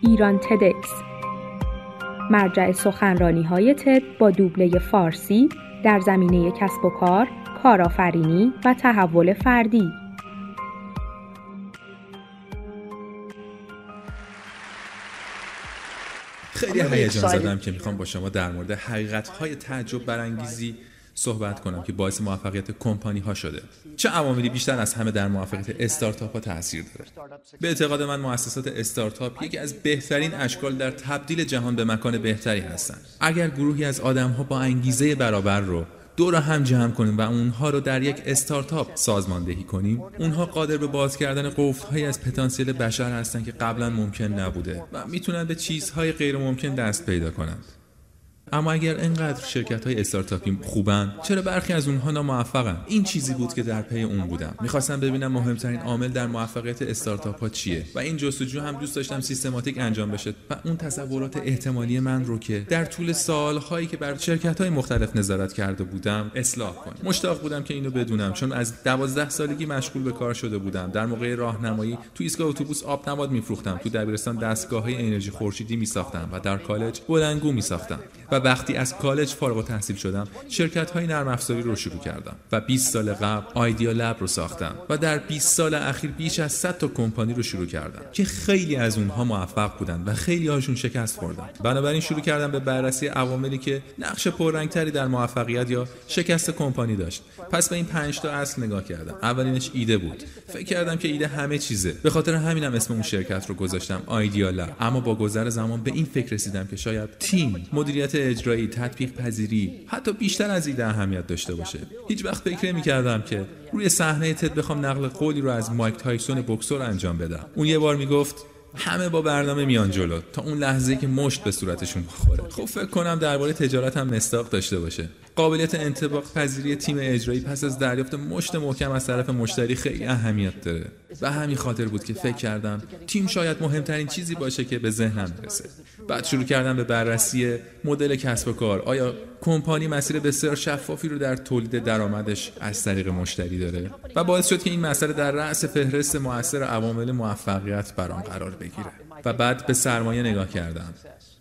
ایران تدکس. مرجع سخنرانی های تد با دوبله فارسی در زمینه کسب و کار، کارآفرینی و تحول فردی. خیلی هیجان زدم که می‌خوام با شما در مورد حقیقت های تعجب برانگیزی صحبت کنم که باعث موفقیت کمپانی ها شده. چه عواملی بیشتر از همه در موفقیت استارتاپ ها تاثیر داره؟ به اعتقاد من مؤسسات استارتاپ یکی از بهترین اشکال در تبدیل جهان به مکان بهتری هستند. اگر گروهی از آدم ها با انگیزه برابر رو دور هم جمع کنیم و اونها رو در یک استارتاپ سازماندهی کنیم اونها قادر به باز کردن قفلهایی از پتانسیل بشر هستند که قبلا ممکن نبوده و می‌تونن به چیزهای غیر ممکن دست پیدا کنند. اما اگر انقدر شرکت های استارتاپی خوبن چرا برخی از اونها ناموفقن؟ این چیزی بود که در پی اون بودم. می‌خواستم ببینم مهمترین عامل در موفقیت استارتاپ ها چیه. و این جستجو هم دوست داشتم سیستماتیک انجام بشه و اون تصورات احتمالی من رو که در طول سالهایی که بر شرکت های مختلف نظارت کرده بودم اصلاح کنم. مشتاق بودم که اینو بدونم چون از دوازده سالگی مشغول به کار شده بودم. در موقع راهنمایی تو ایستگاه اتوبوس آب نبات میفروختم. تو دبیرستان دستگاه های انرژی خورشیدی میساختم و در کالج بلنگو میساختم. وقتی از کالج فارغ التحصیل شدم شرکت های نرم افزاری رو شروع کردم و 20 سال قبل آیدیا لب رو ساختم و در 20 سال اخیر بیش از 100 تا کمپانی رو شروع کردم که خیلی از اونها موفق بودن و خیلی هاشون شکست خوردن. بنابراین شروع کردم به بررسی عواملی که نقش پررنگتری در موفقیت یا شکست کمپانی داشت. پس به این 5 تا اصل نگاه کردم. اولینش ایده بود. فکر کردم که ایده همه چیزه. به خاطر همینم اسم اون شرکت رو گذاشتم آیدیا لب. اما با گذر زمان به این فکر رسیدم که شاید تیم مدیریت اجرایی تطبیق پذیری حتی بیشتر از ایده اهمیت داشته باشه. هیچ وقت فکر نمی کردم که روی صحنه تد بخوام نقل قولی رو از مایک تایسون بکسور انجام بدم. اون یه بار می‌گفت همه با برنامه میان جلو تا اون لحظه که مشت به صورتشون بخوره. خب فکر کنم درباره تجارت هم مستاق داشته باشه. قابلیت انتباق پذیری تیم اجرایی پس از دریافت مشت محکم از طرف مشتری خیلی اهمیت داره. و همین خاطر بود که فکر کردم تیم شاید مهمترین چیزی باشه که به ذهنم برسه. بعد شروع کردم به بررسی مدل کسب و کار. آیا کمپانی مسیر بسیار شفافی رو در تولید درآمدش از طریق مشتری داره؟ و باعث شد که این مسئله در رأس فهرست موثر عوامل موفقیت برام قرار بگیره. و بعد به سرمایه نگاه کردم.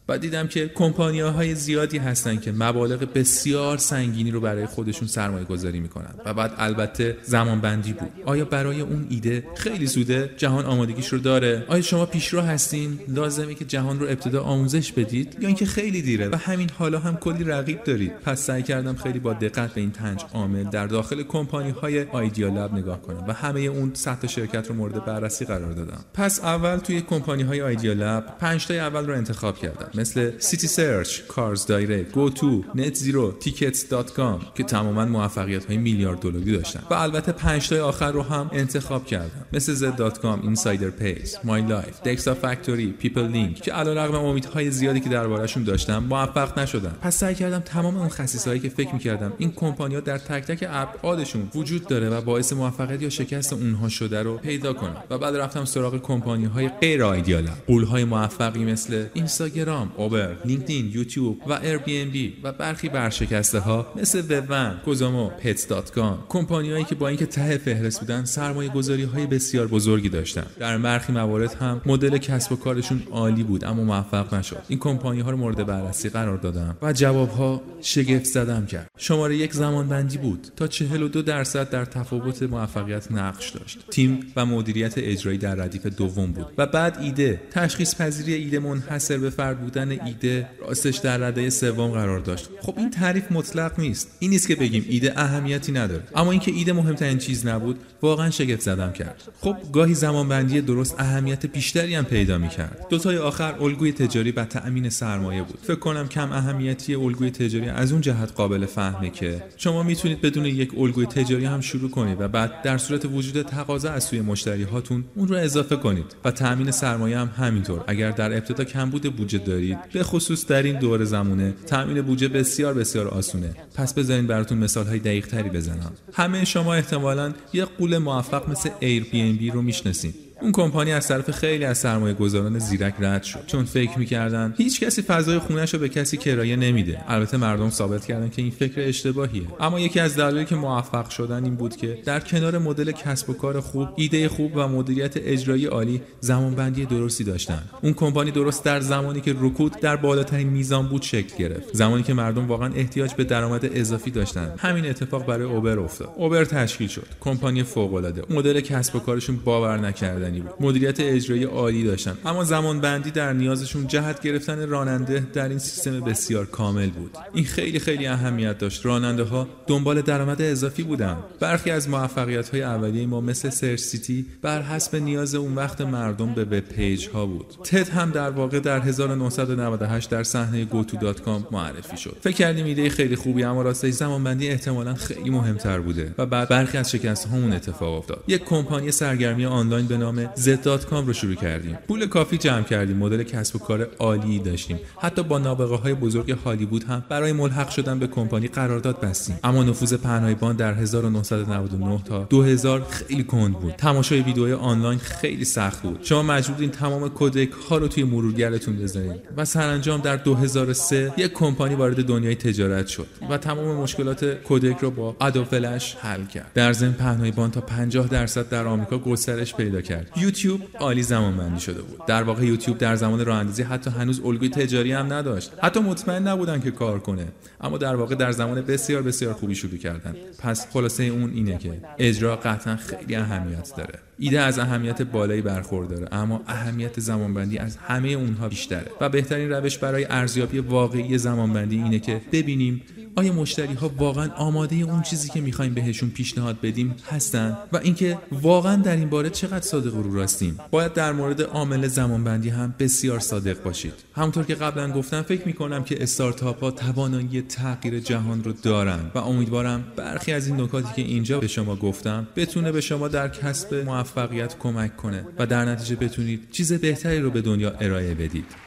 و دیدم که کمپانی های زیادی هستن که مبالغ بسیار سنگینی رو برای خودشون سرمایه گذاری می‌کنن. و بعد البته زمان بندی بود. آیا برای اون ایده خیلی زوده جهان آمادگیش رو داره؟ آیا شما پیشرو هستین؟ لازمه که جهان رو ابتدا آموزش بدید یا اینکه خیلی دیره؟ و همین حالا هم کلی رقیب دارید. پس سعی کردم خیلی با دقت به این پنج عامل در داخل کمپانی های Idealab نگاه کنم و همه اون صد شرکت رو مورد بررسی قرار دادم. پس اول توی کمپانی های Idealab 5 تا اول رو انتخاب کردم. مثل CitySearch، CarsDirect، GoTo، NetZero، Tickets.com که تماما موفقیت های میلیارد دلاری داشتن. و البته 5 تای آخر رو هم انتخاب کردم مثل Z dot com، Insider Pages، MyLife، Desktop Factory، PeopleLink که علیرغم امیدهای زیادی که دربارهشون داشتم موفق نشدم پس سعی کردم تمام اون خصیصهایی که فکر می‌کردم این کمپانی‌ها در تک تک ابعادشون وجود داره و باعث موفقیت یا شکست اونها شده رو پیدا کنم و بعد رفتم سراغ کمپانی های غیر Idealab ی موفقی مثل اینستاگرام اوبر، لینکدین، یوتیوب و بی و برخی ورشکسته ها مثل Webvan، Kozmo، Pets.com کمپانیایی که با اینکه ته فهرست بودن سرمایه گذاری های بسیار بزرگی داشتن. در برخی موارد هم مدل کسب و کارشون عالی بود اما موفق نشد. این کمپانی ها رو مورد بررسی قرار دادم و جواب ها شگفت زدم کرد. شماره یک زمان بندی بود. تا 42 درصد در تفاوت موفقیت نقش داشت. تیم و مدیریت اجرایی در ردیف دوم بود. و بعد ایده تشخیص پذیری ایده منحصر به فرد بودن ایده راستش در رده سوم قرار داشت. خب این تعریف مطلق نیست. این نیست که بگیم ایده اهمیتی نداره. اما اینکه ایده مهمترین چیز نبود واقعا شگفت زدم کرد. خب گاهی زمانبندی درست اهمیت بیشتری هم پیدا می‌کرد. دوتای آخر الگوی تجاری و تأمین سرمایه بود. فکر کنم کم اهمیتی الگوی تجاری از اون جهت قابل فهمه که شما می‌تونید بدون یک الگوی تجاری هم شروع کنید و بعد در صورت وجود تقاضا از سوی مشتری هاتون اون رو اضافه کنید. و تأمین سرمایه هم همینطور. اگر در ابتدا کمبود بودجه به خصوص در این دور زمونه تامین بودجه بسیار بسیار آسونه. پس بذارین براتون مثال های دقیق تری بزنم. همه شما احتمالا یه غول موفق مثل Airbnb رو می‌شناسین. اون کمپانی از طرف خیلی از سرمایه گذاران زیرک رد شد. چون فکر می‌کردن هیچ کسی فضای خونش رو به کسی کرایه نمیده. البته مردم ثابت کردن که این فکر اشتباهیه. اما یکی از دلایلی که موفق شدن این بود که در کنار مدل کسب و کار خوب ایده خوب و مدیریت اجرایی عالی زمانبندی درستی داشتن. اون کمپانی درست در زمانی که رکود در بالاترین میزان بود شکل گرفت. زمانی که مردم واقعا احتیاج به درآمد اضافی داشتن. همین اتفاق برای اوبر افتاد. اوبر تشکیل شد. کمپانی فوق العاده مدل کسب و کارشون باور نکردنی بود. مدیریت اجرایی عالی داشتن. اما زمان بندی در نیازشون جهت گرفتن راننده در این سیستم بسیار کامل بود. این خیلی خیلی اهمیت داشت. راننده ها دنبال درآمد اضافی بودن. برخی از موفقیت های اولیه ما مثل Search City بر حسب نیاز اون وقت مردم به web page ها بود. تد هم در واقع در 1998 در صحنه goto.com معرفی شد. فکر کردیم ایده خیلی خوبی اما راستش زمان بندی احتمالا خیلی مهمتر بوده و بعد برخی از شکست هامون اتفاق افتاد. یک کمپانی سرگرمی آنلاین به نام z.com رو شروع کردیم. پول کافی جمع کردیم. مدل کسب و کار عالی داشتیم. حتی با نابغه های بزرگ هالیوود هم برای ملحق شدن به کمپانی قرارداد بستیم. اما نفوذ پهنای باند در 1999 تا 2000 خیلی کند بود. تماشای ویدیوهای آنلاین خیلی سخت بود. شما مجبورین تمام کدک ها رو توی مرورگرتون بذارید و سرانجام در 2003 یک کمپانی وارد دنیای تجارت شد و تمام مشکلات کدک رو با ادو فلش حل کرد. در ضمن پهنایبان تا 50 درصد در آمریکا گسترش پیدا کرد. یوتیوب عالی زمان بندی شده بود. در واقع یوتیوب در زمان راه اندازی حتی هنوز الگوی تجاری هم نداشت. حتی مطمئن نبودن که کار کنه. اما در واقع در زمان بسیار بسیار خوبی شروع کردن. پس خلاصه اون اینه که اجرا قطعا خیلی اهمیت داره. ایده از اهمیت بالایی برخورداره اما اهمیت زمانبندی از همه اونها بیشتره. و بهترین روش برای ارزیابی واقعی زمانبندی اینه که ببینیم آیا مشتری ها واقعا آماده اون چیزی که می‌خوایم بهشون پیشنهاد بدیم هستن؟ و اینکه واقعا در این باره چقدر صادق رو راستیم باید در مورد عامل زمانبندی هم بسیار صادق باشید. همونطور که قبلا گفتم فکر می‌کنم که استارتاپ ها توانایی تغییر جهان رو دارن و امیدوارم برخی از این نکاتی که اینجا به شما گفتم بتونه به شما در کسب موفقیت کمک کنه و در نتیجه بتونید چیز بهتری رو به دنیا ارائه بدید.